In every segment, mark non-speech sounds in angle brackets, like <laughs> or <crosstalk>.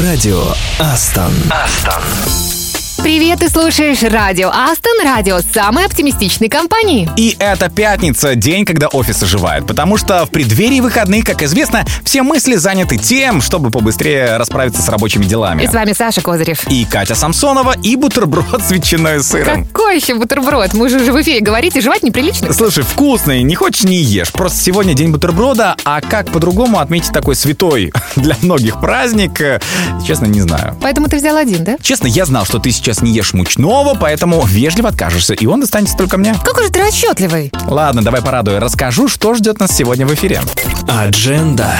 Радио Астон. Астон. Привет, ты слушаешь радио Астон, радио самой оптимистичной компании. И это пятница, день, когда офис оживает, потому что в преддверии выходных, как известно, все мысли заняты тем, чтобы побыстрее расправиться с рабочими делами. И с вами Саша Козырев. И Катя Самсонова, и бутерброд с ветчиной и сыром. Какой еще бутерброд? Мы же уже в эфире говорите, жевать неприлично. Слушай, вкусный, не хочешь, не ешь. Просто сегодня день бутерброда, а как по-другому отметить такой святой <laughs> для многих праздник, э, честно, не знаю. Поэтому ты взял один, да? Честно, я знал, что ты сейчас не ешь мучного, поэтому вежливо откажешься, и он достанется только мне. Какой же ты расчетливый. Ладно, давай порадую. Расскажу, что ждет нас сегодня в эфире. Адженда.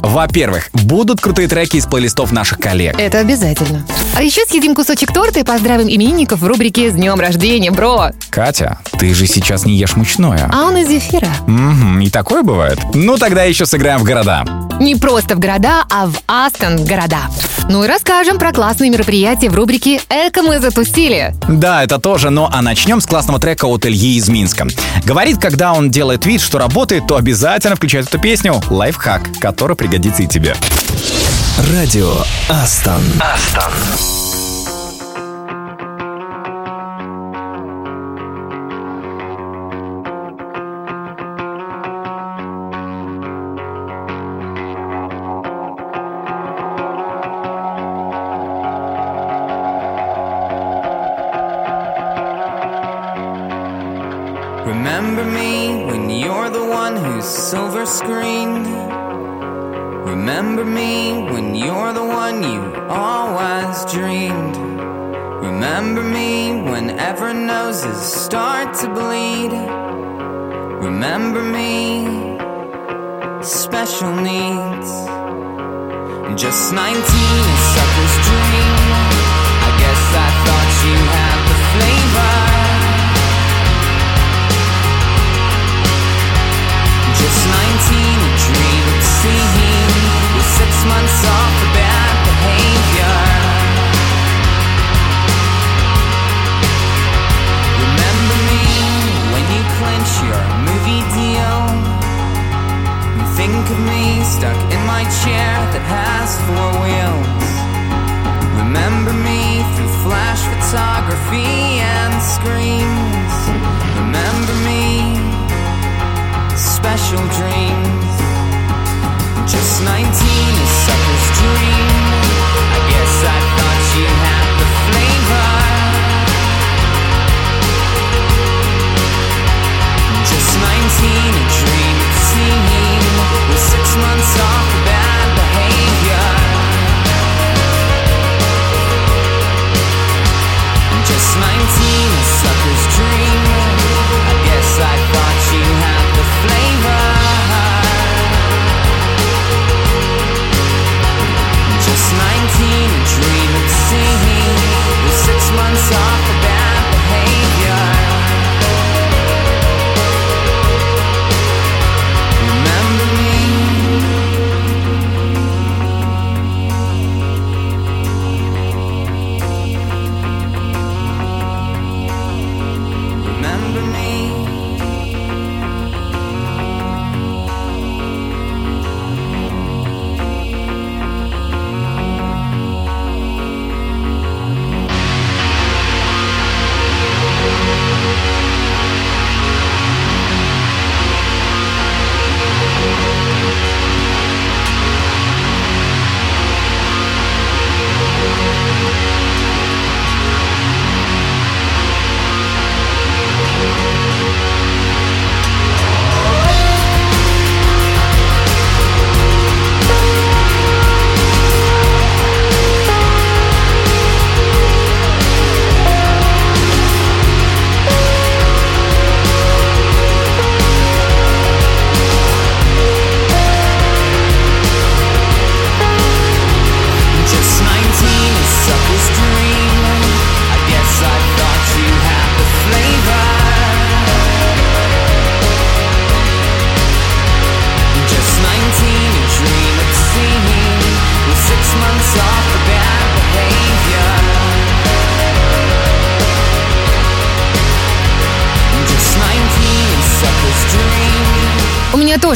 Во-первых, будут крутые треки из плейлистов наших коллег. Это обязательно. А еще съедим кусочек торта и поздравим именинников в рубрике «С днем рождения, бро!» Катя, ты же сейчас не ешь мучное. А он из зефира. Мгм, и такое бывает. Ну тогда еще сыграем в города. Не просто в города, а в Астон города. Ну и расскажем про классные мероприятия в рубрике «Эко мы затусили». Да, это тоже, но а начнем с классного трека от Ильи из Минска. Говорит, когда он делает вид, что работает, то обязательно включает эту песню «Лайфхак», который пригодится и тебе. Радио Астон. Астон. Remember me when you're the one who's silver screened. Remember me when you're the one you always dreamed. Remember me whenever noses start to bleed. Remember me, special needs. Just 19, a sucker's dream. I guess I thought you had the flavor. Just 19, a dream six months bad behavior. Remember me when you clinch your movie deal. Think of me stuck in my chair that has four wheels. Remember me through flash photography and screens. Remember me special dreams. Just 19, a sucker's dream. I guess I thought you had the flavor. Just 19, a dream seeing with six months off bad behavior. Just 19, a sucker's dream.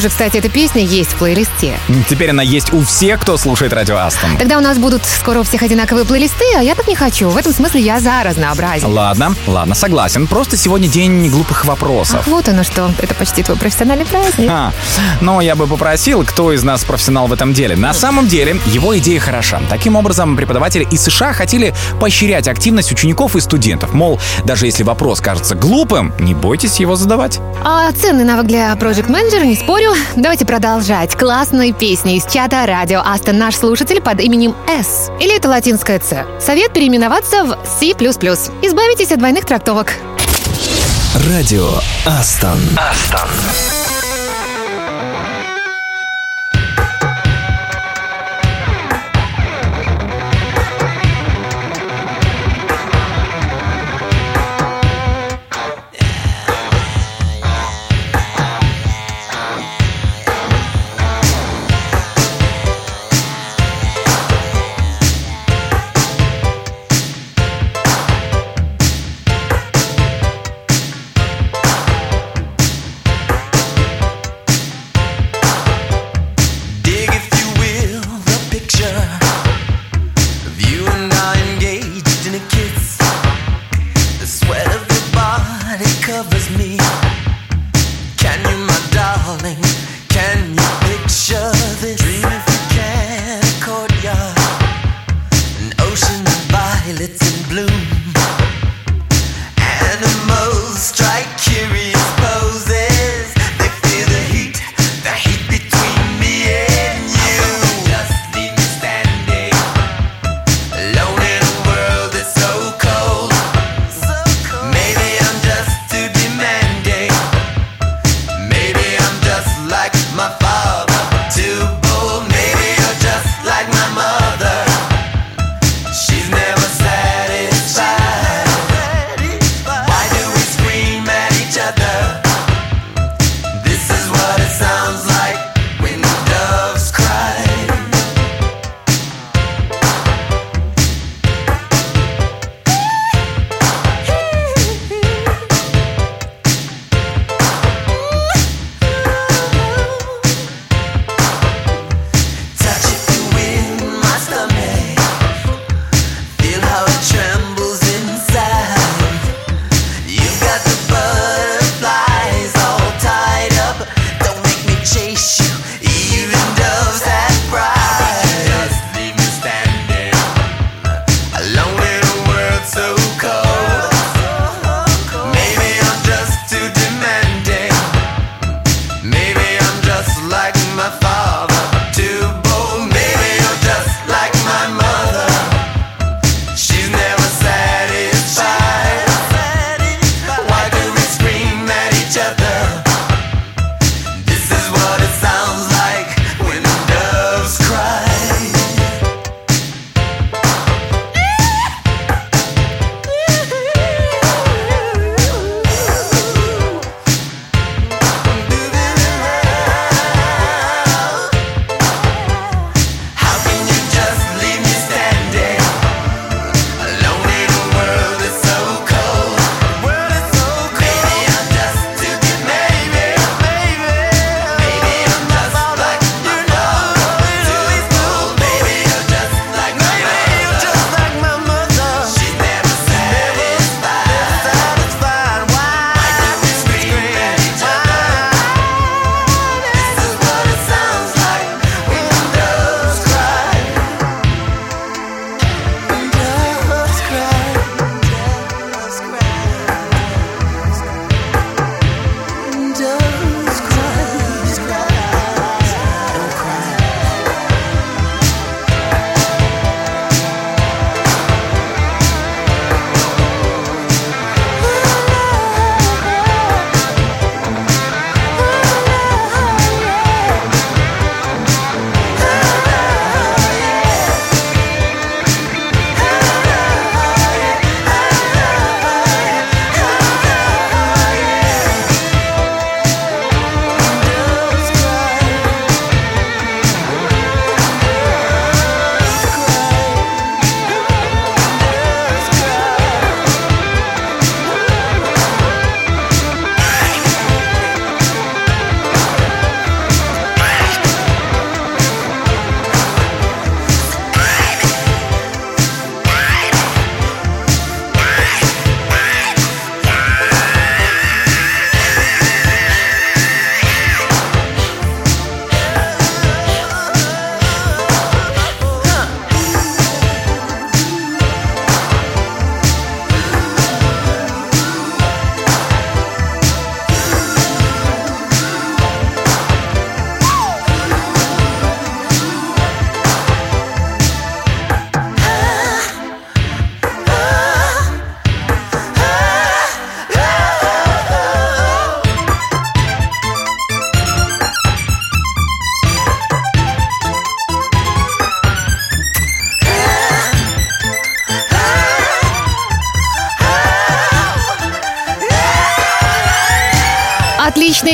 Тоже, кстати, эта песня есть в плейлисте. Теперь она есть у всех, кто слушает радио Астон. Тогда у нас будут скоро у всех одинаковые плейлисты, а я так не хочу. В этом смысле я за разнообразие. Ладно, ладно, согласен. Просто сегодня день глупых вопросов. Ах, вот оно что. Это почти твой профессиональный праздник. А, но я бы попросил, кто из нас профессионал в этом деле. На самом деле, его идея хороша. Таким образом, преподаватели из США хотели поощрять активность учеников и студентов. Мол, даже если вопрос кажется глупым, не бойтесь его задавать. А ценный навык для Project Manager, не спорю. Давайте продолжать. Классные песни из чата радио Астон наш слушатель под именем S. Или это латинское C. Совет переименоваться в C++. Избавитесь от двойных трактовок. Радио Астон. Астон.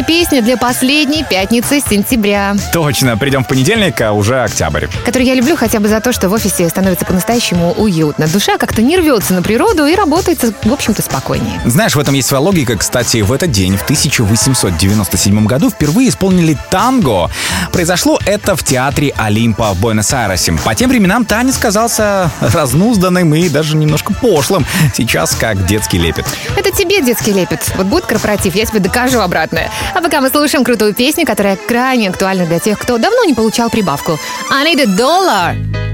be песню для последней пятницы сентября. Точно, придем в понедельник, а уже октябрь. Который я люблю хотя бы за то, что в офисе становится по-настоящему уютно. Душа как-то не рвется на природу и работает, в общем-то, спокойнее. Знаешь, в этом есть своя логика. Кстати, в этот день, в 1897 году, впервые исполнили танго. Произошло это в театре Олимпа в Буэнос-Айресе. По тем временам танец казался разнузданным и даже немножко пошлым. Сейчас как детский лепет. Это тебе детский лепет. Вот будет корпоратив, я тебе докажу обратное. А пока мы слушаем крутую песню, которая крайне актуальна для тех, кто давно не получал прибавку. I need a dollar!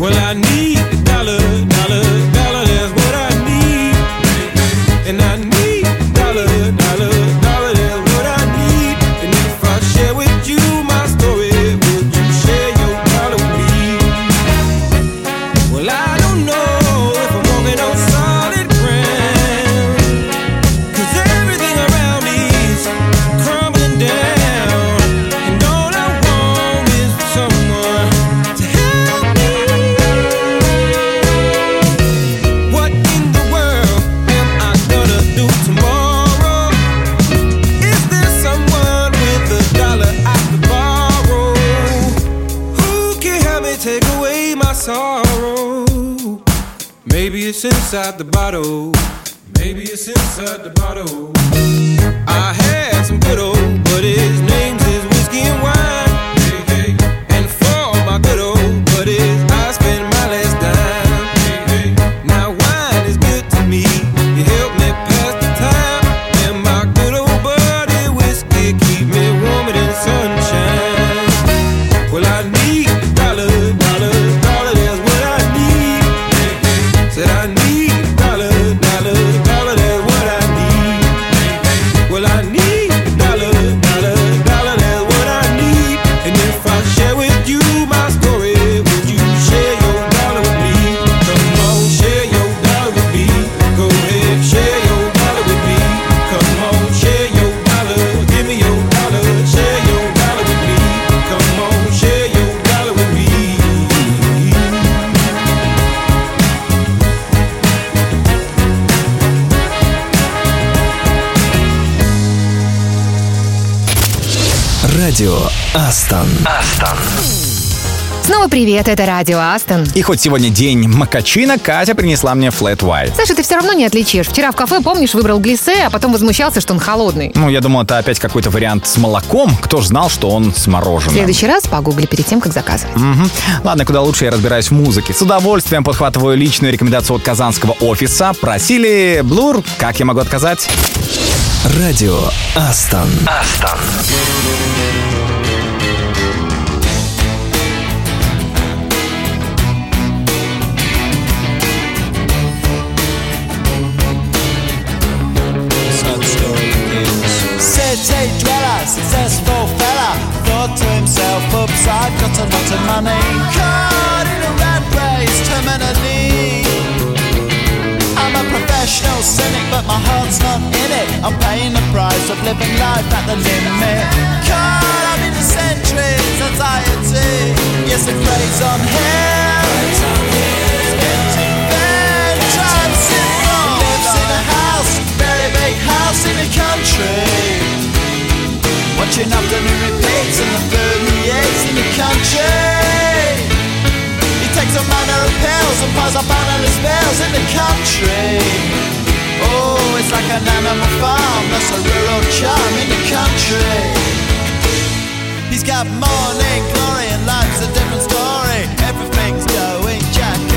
Well, I need Радио Астон. Астон. Снова привет, это Радио Астон. И хоть сегодня день макачина, Катя принесла мне флэт вайт. Саша, ты все равно не отличишь. Вчера в кафе, помнишь, выбрал глиссе, а потом возмущался, что он холодный. Ну, я думал, это опять какой-то вариант с молоком. Кто ж знал, что он с мороженым. В следующий раз погугли перед тем, как заказывать. Угу. Ладно, куда лучше я разбираюсь в музыке. С удовольствием подхватываю личную рекомендацию от казанского офиса. Просили Блур, как я могу отказать? Радио Астон. Астон. living life at the limit. Caught up in the centuries, anxiety. Yes, it plays on him. It's getting bad times. Lives in a house, very big house in the country. Watching afternoon repeats and the food he eats in the country. He takes a manner of pills and piles up analyst bills in the country. Oh, it's like an animal farm, that's a rural charm in the country. He's got morning glory and life's a different story. Everything's going Jack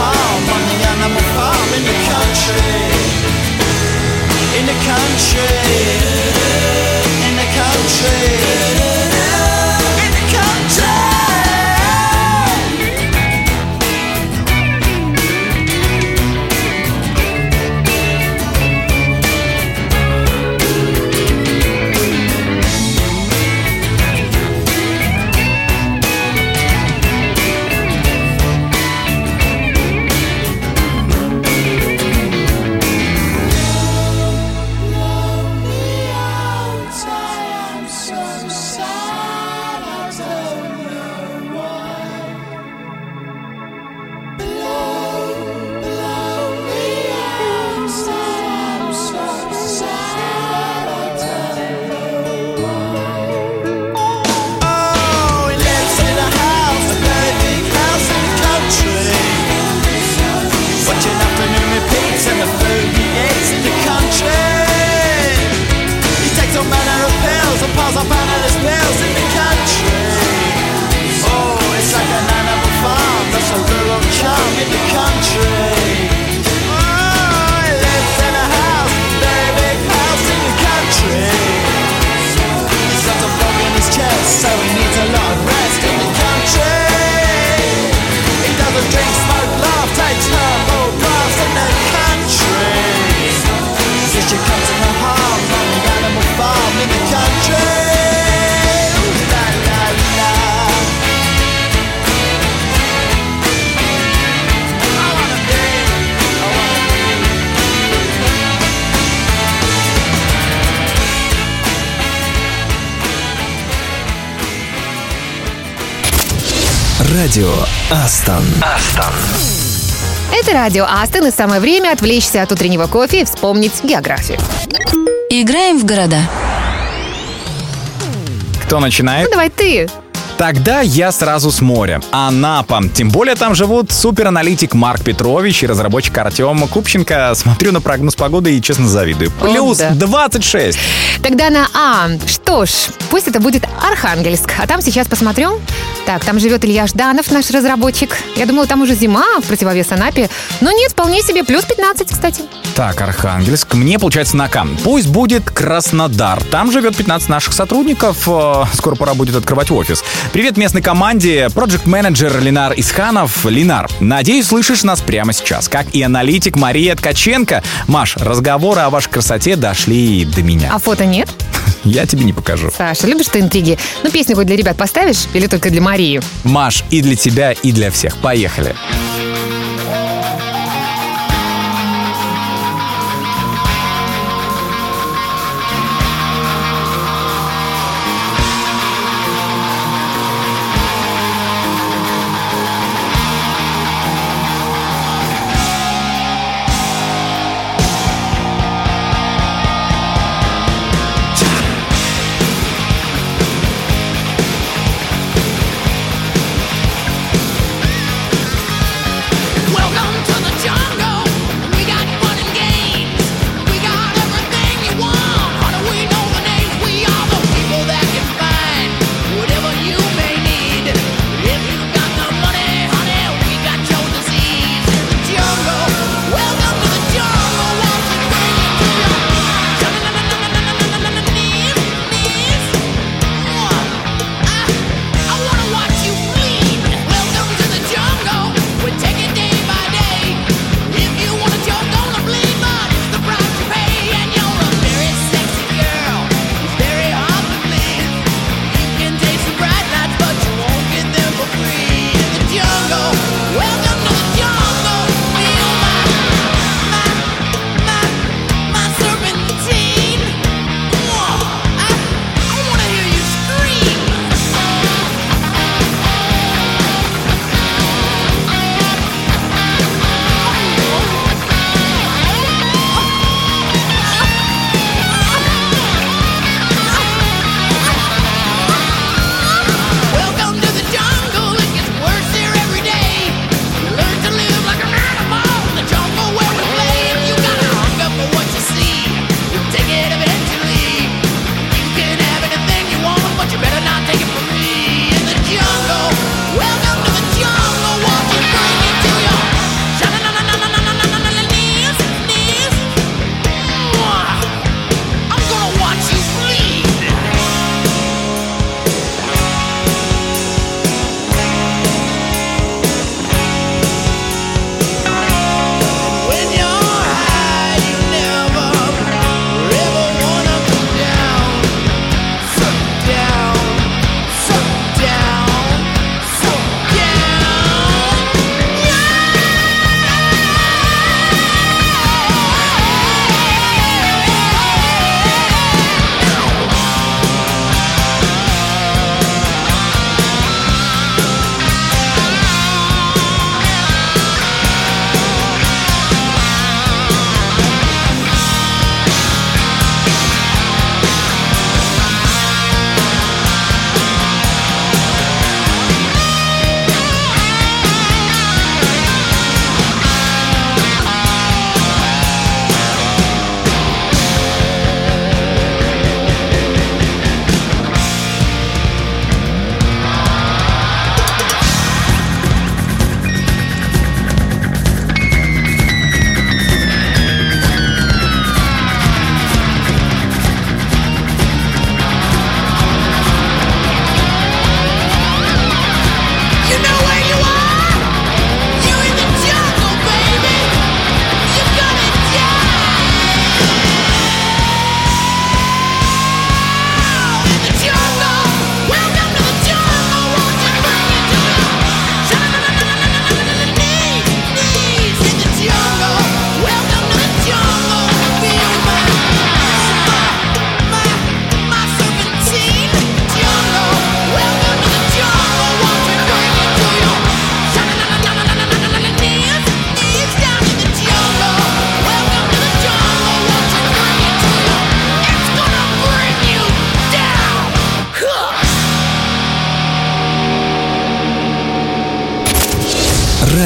harm on the animal farm in the country. In the country. In the country. Радио Астон. Астон. Это радио Астон, и самое время отвлечься от утреннего кофе и вспомнить географию. Играем в города. Кто начинает? Ну, давай ты. Тогда я сразу с моря. Анапа. Тем более там живут супераналитик Марк Петрович и разработчик Артем Купченко. Смотрю на прогноз погоды и честно завидую. О, Плюс да. 26. Тогда на А. Что ж, пусть это будет Архангельск. А там сейчас посмотрю. Так, там живет Илья Жданов, наш разработчик. Я думала, там уже зима в противовес Анапе. Но нет, вполне себе. Плюс 15, кстати. Так, Архангельск. Мне, получается, на К. Пусть будет Краснодар. Там живет 15 наших сотрудников. Э, Скоро пора будет открывать офис. Привет местной команде. Project менеджер Ленар Исханов. Ленар, надеюсь, слышишь нас прямо сейчас. Как и аналитик Мария Ткаченко. Маш, разговоры о вашей красоте дошли до меня. А фото нет? <laughs> Я тебе не покажу. Саша, любишь ты интриги? Ну, песню хоть для ребят поставишь или только для Марии? Маш, и для тебя, и для всех. Поехали. Thank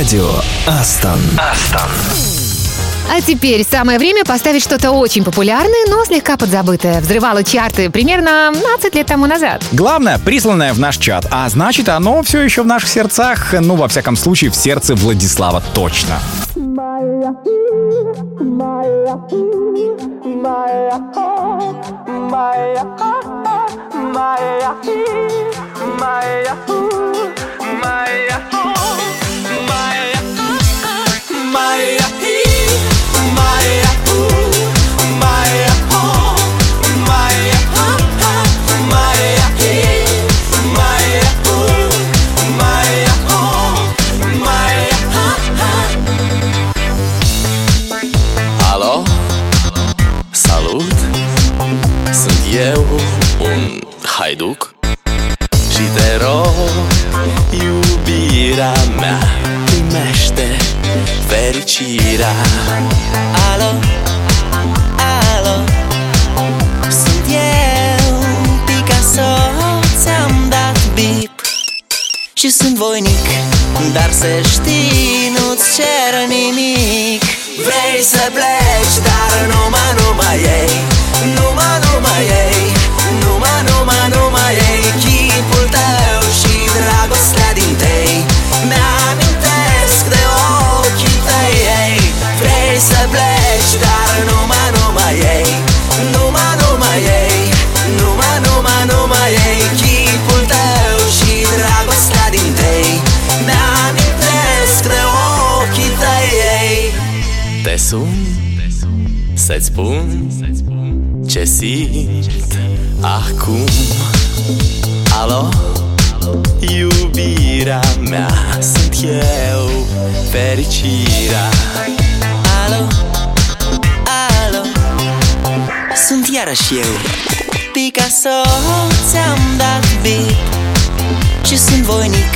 Радио Астон. Астон. А теперь самое время поставить что-то очень популярное, но слегка подзабытое. Взрывало чарты примерно 20 лет тому назад. Главное, присланное в наш чат, а значит, оно все еще в наших сердцах, ну, во всяком случае, в сердце Владислава точно. Alo, salut Sunt eu, un haiduc. Și te rog, iubirea mea Primește fericirea. Alo, alo Sunt eu, Picasso Ți-am dat bip. Și sunt voinic Dar să știi, nu-ți cer nimic. Vrei să pleci, dar numai, numai ei Numai, numai ei iarăși eu. Picasso ți-am dat bip Și sunt voinic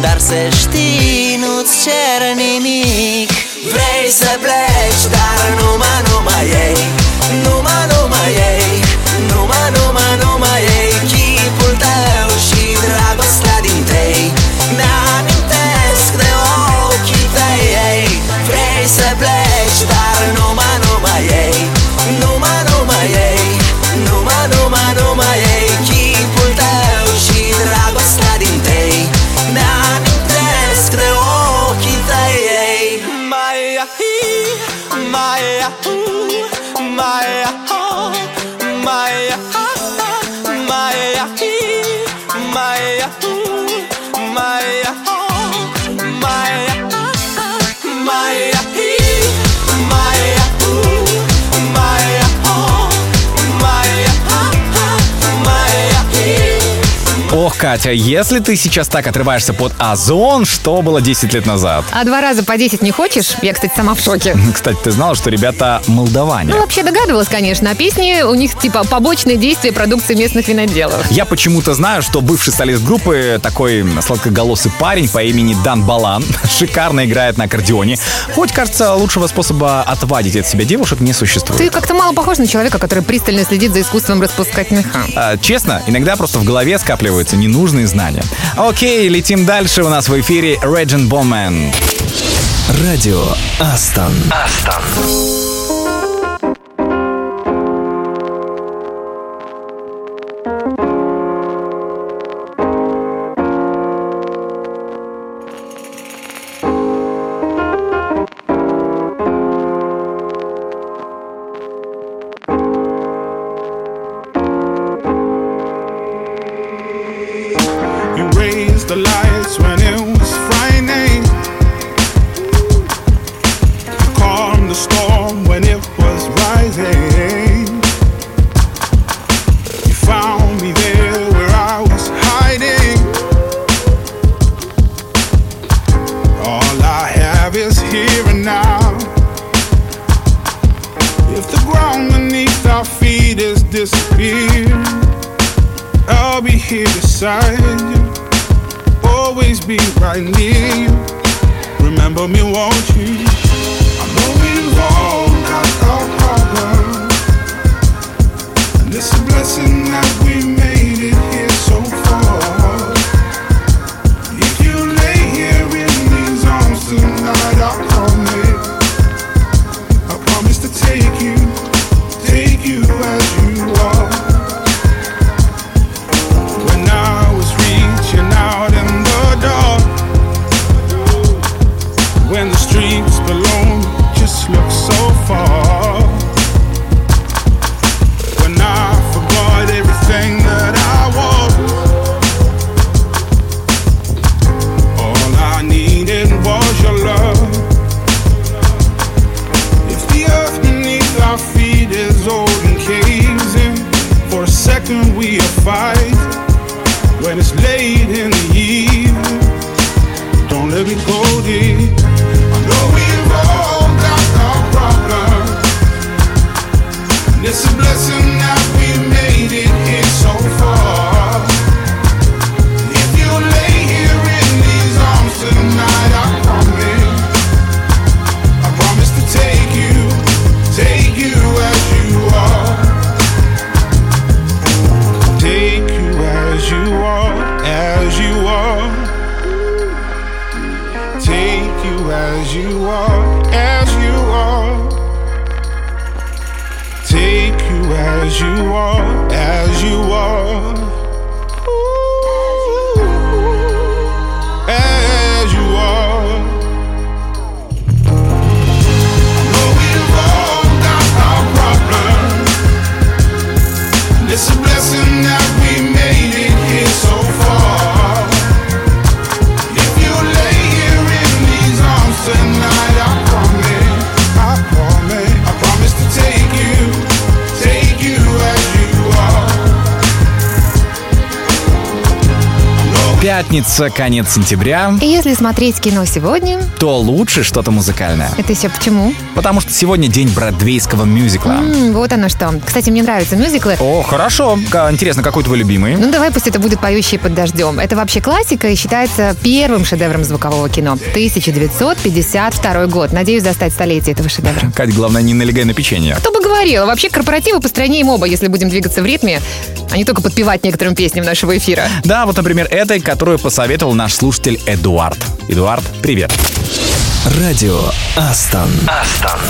Dar să știi, nu-ți cer nimic. Vrei să pleci, dar numai, numai ei Numai, numai ei Numai, numai, numai ei Chipul tău și dragostea Катя, если ты сейчас так отрываешься под озон, что было 10 лет назад? А два раза по 10 не хочешь? Я, кстати, сама в шоке. <laughs> Кстати, ты знала, что ребята молдаване? Ну, вообще догадывалась, конечно. А песни у них типа побочные действия продукции местных виноделов. Я почему-то знаю, что бывший солист группы, такой сладкоголосый парень по имени Дан Балан, <laughs> шикарно играет на аккордеоне. Хоть, кажется, лучшего способа отвадить от себя девушек не существует. Ты как-то мало похож на человека, который пристально следит за искусством распускать меха. А, честно, иногда просто в голове скапливаются ненужные знания. Окей, летим дальше. У нас в эфире Реджин Боман. Радио Астон. Астон. over Пятница, конец сентября. И если смотреть кино сегодня... То лучше что-то музыкальное. Это все почему? Потому что сегодня день бродвейского мюзикла. М-м, вот оно что. Кстати, мне нравятся мюзиклы. О, хорошо. Интересно, какой твой любимый? Ну, давай пусть это будет «Поющие под дождем». Это вообще классика и считается первым шедевром звукового кино. 1952 год. Надеюсь, достать столетие этого шедевра. <laughs> Кать, главное, не налегай на печенье. Кто бы говорил. Вообще, корпоративы по стране и моба, если будем двигаться в ритме, а не только подпевать некоторым песням нашего эфира. Да, вот, например, этой которую посоветовал наш слушатель Эдуард. Эдуард, привет. Радио Астон. Астон.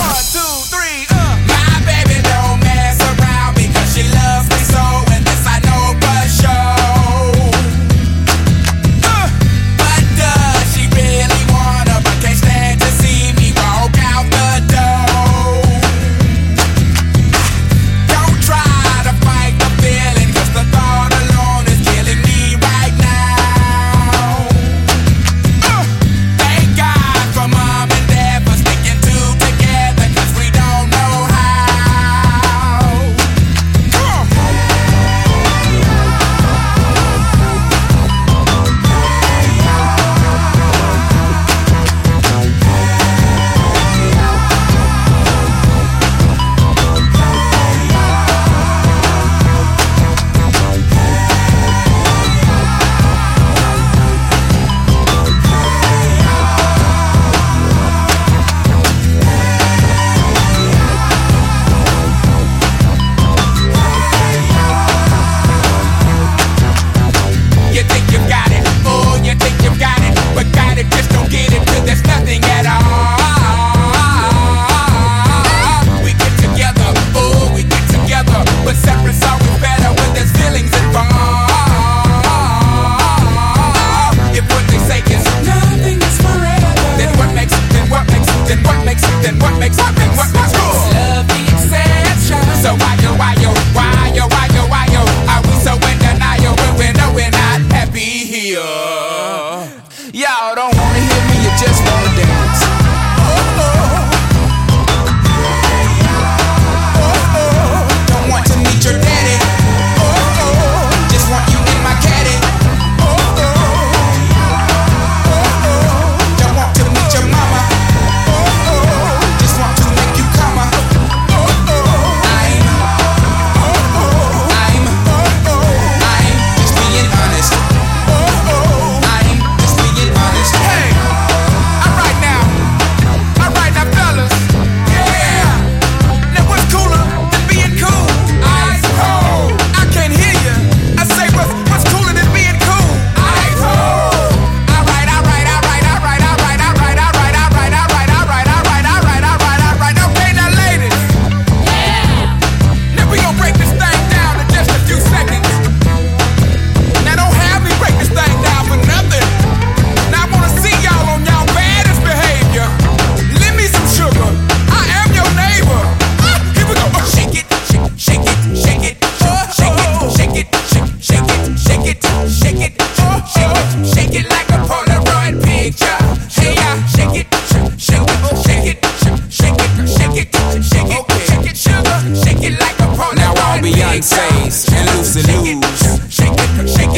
all Beyonce's and Lucy Lou's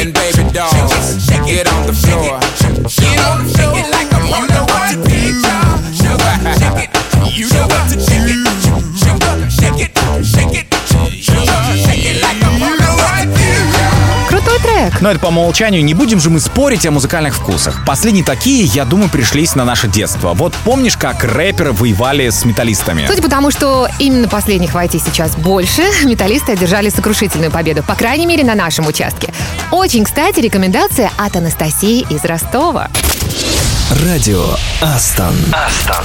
and baby dolls. Get on the floor. Get on the floor like I'm on the. You know what to do. трек. Но это по умолчанию. Не будем же мы спорить о музыкальных вкусах. Последние такие, я думаю, пришлись на наше детство. Вот помнишь, как рэперы воевали с металлистами? Судя по тому, что именно последних в сейчас больше, <laughs> металлисты одержали сокрушительную победу. По крайней мере, на нашем участке. Очень, кстати, рекомендация от Анастасии из Ростова. Радио Астон. Астон.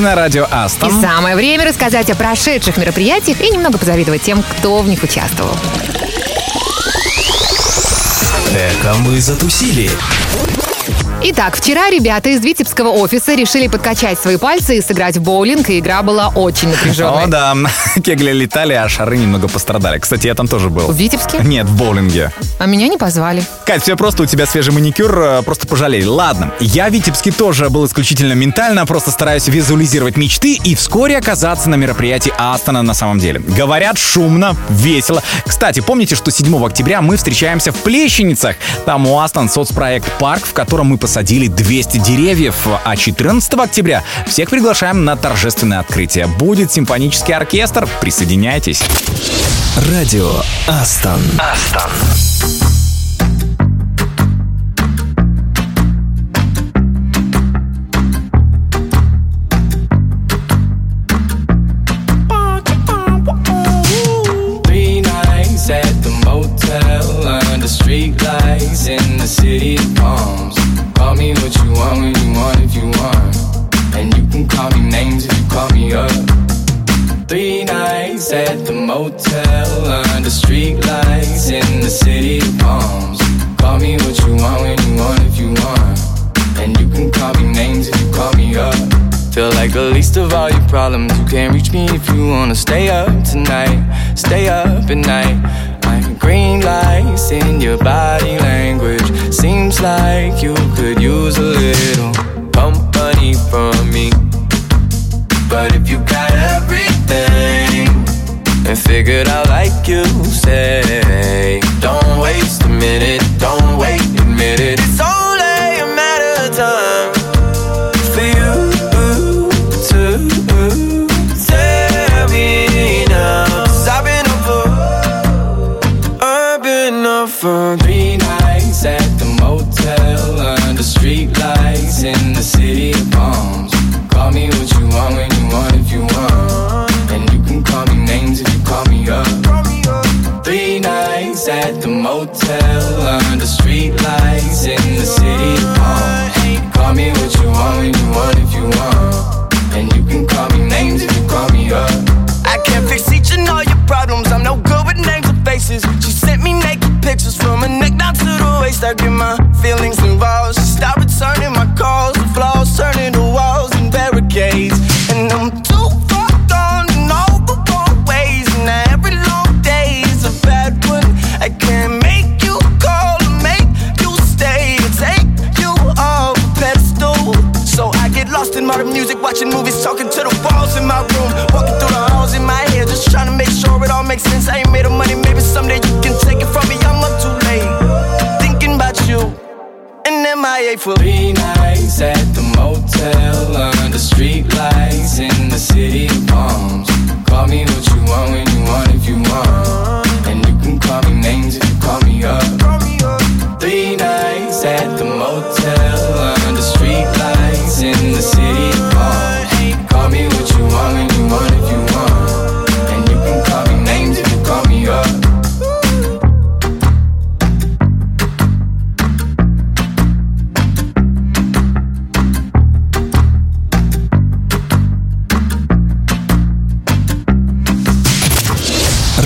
Ты на радио И Астон. самое время рассказать о прошедших мероприятиях и немного позавидовать тем, кто в них участвовал. Эко мы затусили. Итак, вчера ребята из Витебского офиса решили подкачать свои пальцы и сыграть в боулинг, и игра была очень напряженной. О, да. <laughs> Кегли летали, а шары немного пострадали. Кстати, я там тоже был. В Витебске? Нет, в боулинге. А меня не позвали. Кать, все просто, у тебя свежий маникюр, э, просто пожалели. Ладно, я в Витебске тоже был исключительно ментально, просто стараюсь визуализировать мечты и вскоре оказаться на мероприятии Астона на самом деле. Говорят, шумно, весело. Кстати, помните, что 7 октября мы встречаемся в Плещеницах? Там у Астон соцпроект «Парк», в котором мы посадили 200 деревьев, а 14 октября всех приглашаем на торжественное открытие. Будет симфонический оркестр, присоединяйтесь. Радио Астон. Астон. The least of all your problems. You can't reach me if you wanna stay up tonight. Stay up at night. I'm green lights in your body language. Seems like you could use a little company from me. But if you got everything and figured out like you say, don't waste a minute,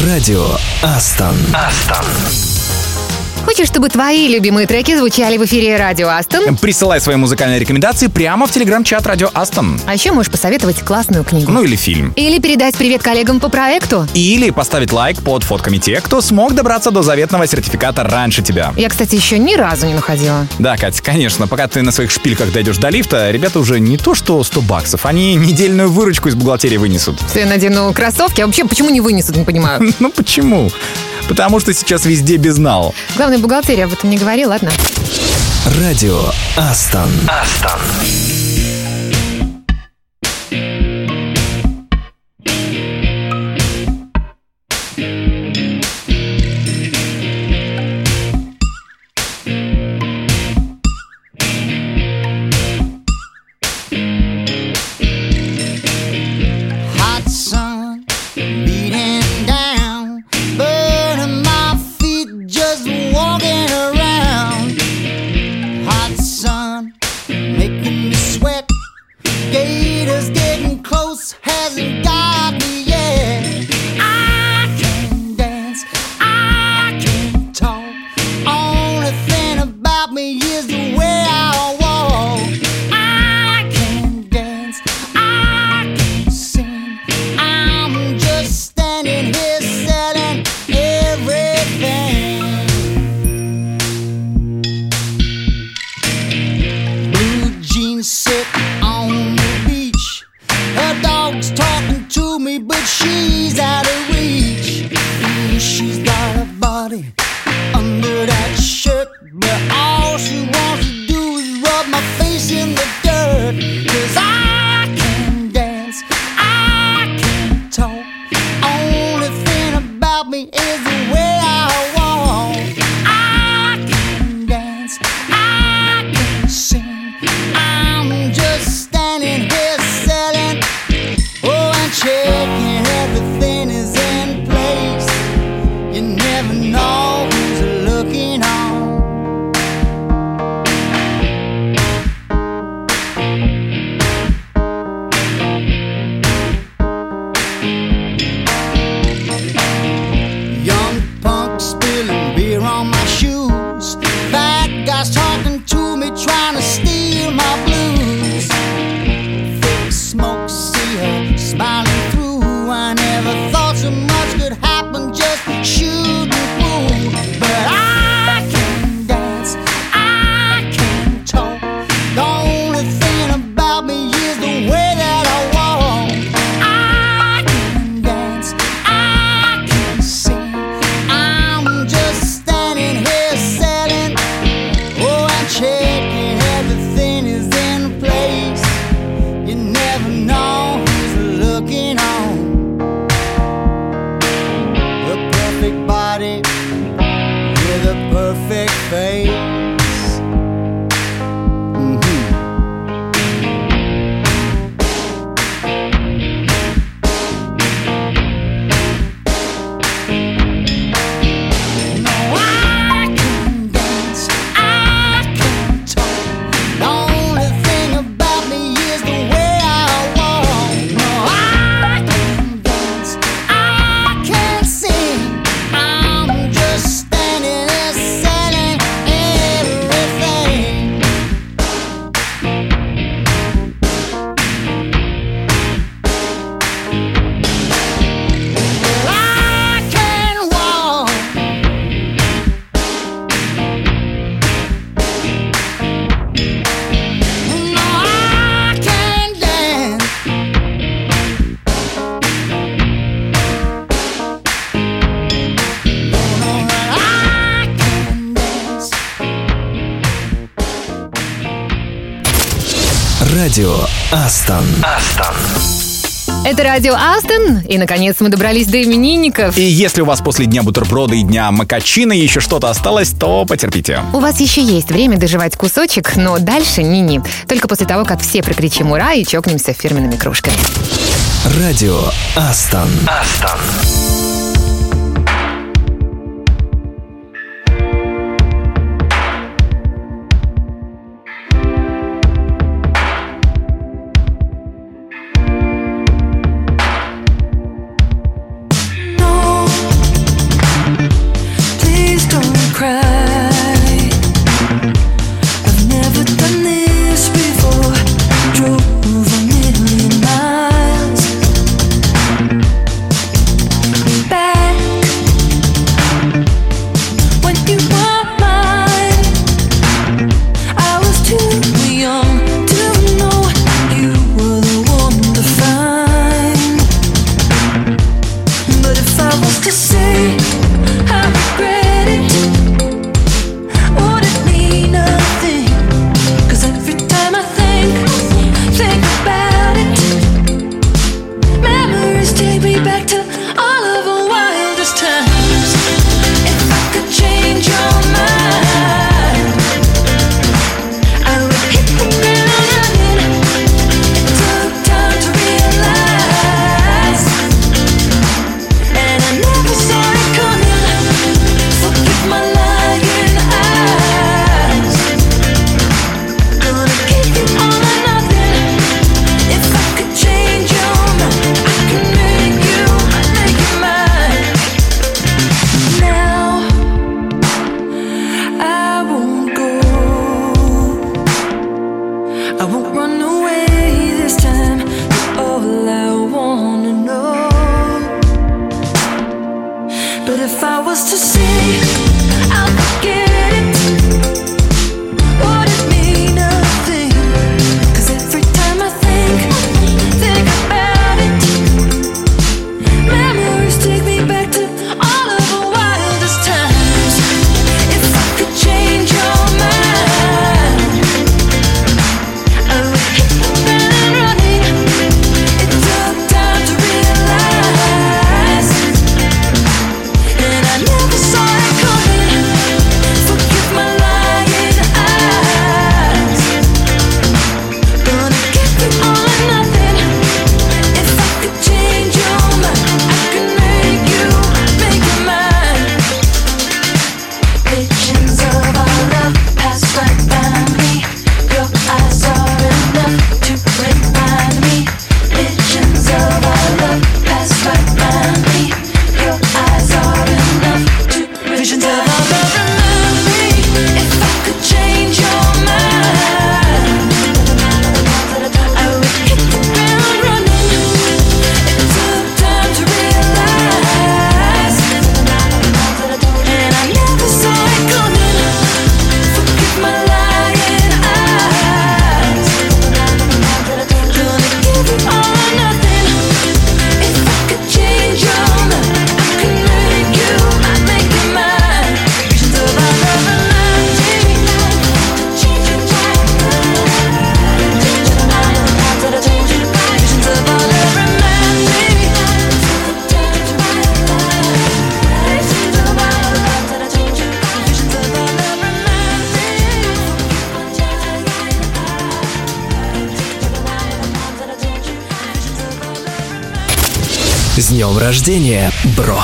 Радио Астон. Астон. Хочешь, чтобы твои любимые треки звучали в эфире Радио Астон? Эм, присылай свои музыкальные рекомендации прямо в телеграм-чат Радио Астон. А еще можешь посоветовать классную книгу. Ну или фильм. Или передать привет коллегам по проекту. Или поставить лайк под фотками тех, кто смог добраться до заветного сертификата раньше тебя. Я, кстати, еще ни разу не находила. Да, Катя, конечно, пока ты на своих шпильках дойдешь до лифта, ребята уже не то что 100 баксов, они недельную выручку из бухгалтерии вынесут. Ты надену кроссовки, а вообще почему не вынесут, не понимаю. <laughs> Ну почему? потому что сейчас везде безнал. Главный бухгалтерия об этом не говорил, ладно? Радио Астон. Астон. Астон. Это радио Астон, и наконец мы добрались до именинников. И если у вас после дня бутерброда и дня макачины еще что-то осталось, то потерпите. У вас еще есть время доживать кусочек, но дальше ни-ни. Только после того, как все прикричим «Ура!» и чокнемся фирменными кружками. Радио Астон. Астон. else to say рождения, бро!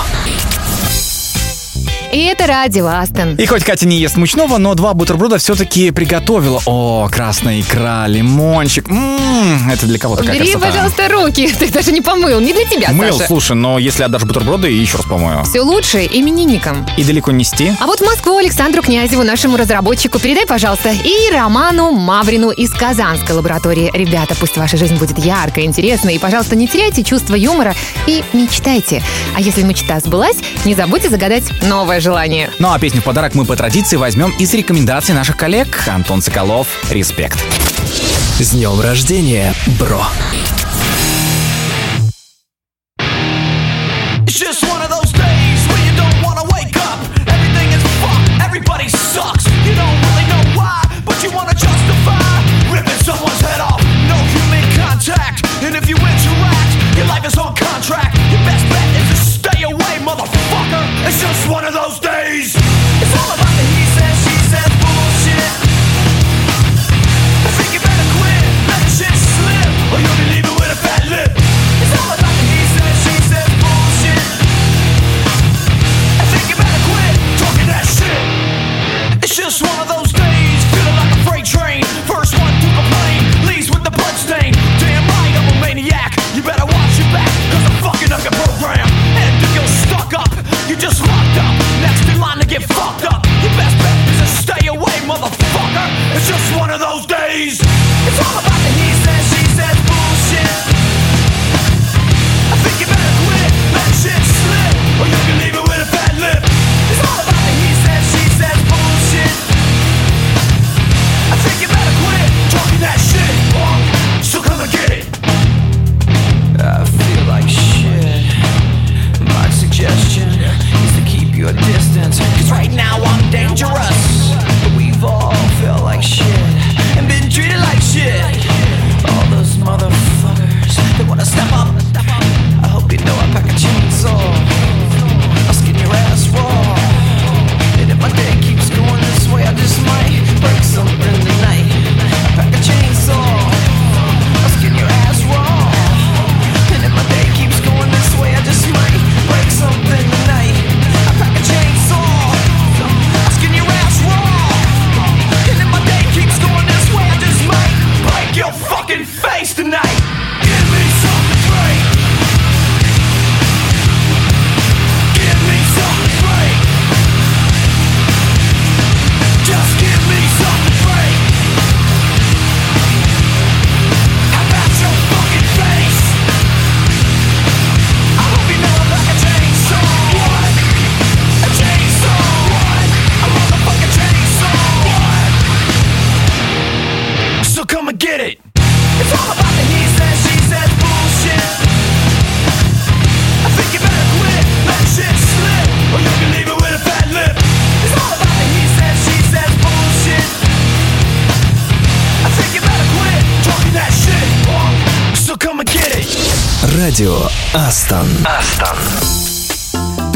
Это радио Астон. И хоть Катя не ест мучного, но два бутерброда все-таки приготовила. О, красная икра, лимончик. М-м, это для кого такая Убери, красота? пожалуйста, руки. <laughs> Ты даже не помыл. Не для тебя, Мыл, Саша. слушай, но если отдашь бутерброды, еще раз помою. Все лучше именинникам. И далеко нести. А вот в Москву Александру Князеву, нашему разработчику, передай, пожалуйста, и Роману Маврину из Казанской лаборатории. Ребята, пусть ваша жизнь будет яркой, интересной, и, пожалуйста, не теряйте чувство юмора и мечтайте. А если мечта сбылась, не забудьте загадать новое желание желание. Ну а песню в подарок мы по традиции возьмем из рекомендаций наших коллег. Антон Соколов, респект. С днем рождения, бро! Just one of those days when you don't wanna wake up. Everything is fucked, everybody sucks. You don't really know why, but you wanna justify ripping someone's head off. No human contact, and if you interact, your life is on contract. It's just one of those days. get fucked up. Your best bet is to stay away, motherfucker. It's just one of those days. It's all about the he said, she said bullshit. I think you better quit, let shit slip, or you can leave it with a fat lip. It's all about the he said, she said bullshit. I think you better quit talking that shit, or so come and get it. I feel like shit. My suggestion is to keep your distance. Cause right now I'm dangerous. We've all felt like shit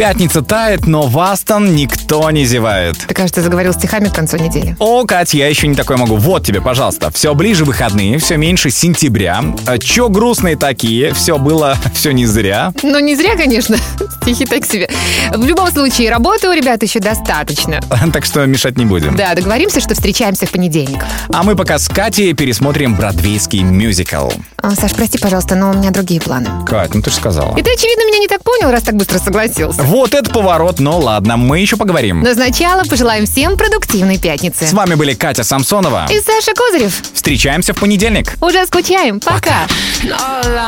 Пятница тает, но в Астон никто не зевает. Ты, кажется, заговорил стихами к концу недели. О, Кать, я еще не такой могу. Вот тебе, пожалуйста. Все ближе выходные, все меньше сентября. А Че грустные такие? Все было, <laughs> все не зря. Ну, не зря, конечно. <laughs> Стихи так себе. В любом случае, работы у ребят еще достаточно. <laughs> Так что мешать не будем. Да, договоримся, что встречаемся в понедельник. А мы пока с Катей пересмотрим бродвейский мюзикл. А, Саш, прости, пожалуйста, но у меня другие планы. Кать, ну ты же сказала. И ты, очевидно, меня не так понял, раз так быстро согласился. Вот это поворот, но ладно, мы еще поговорим. Но сначала пожелаем всем продуктивной пятницы. С вами были Катя Самсонова. И Саша Козырев. Встречаемся в понедельник. Уже скучаем. Пока. All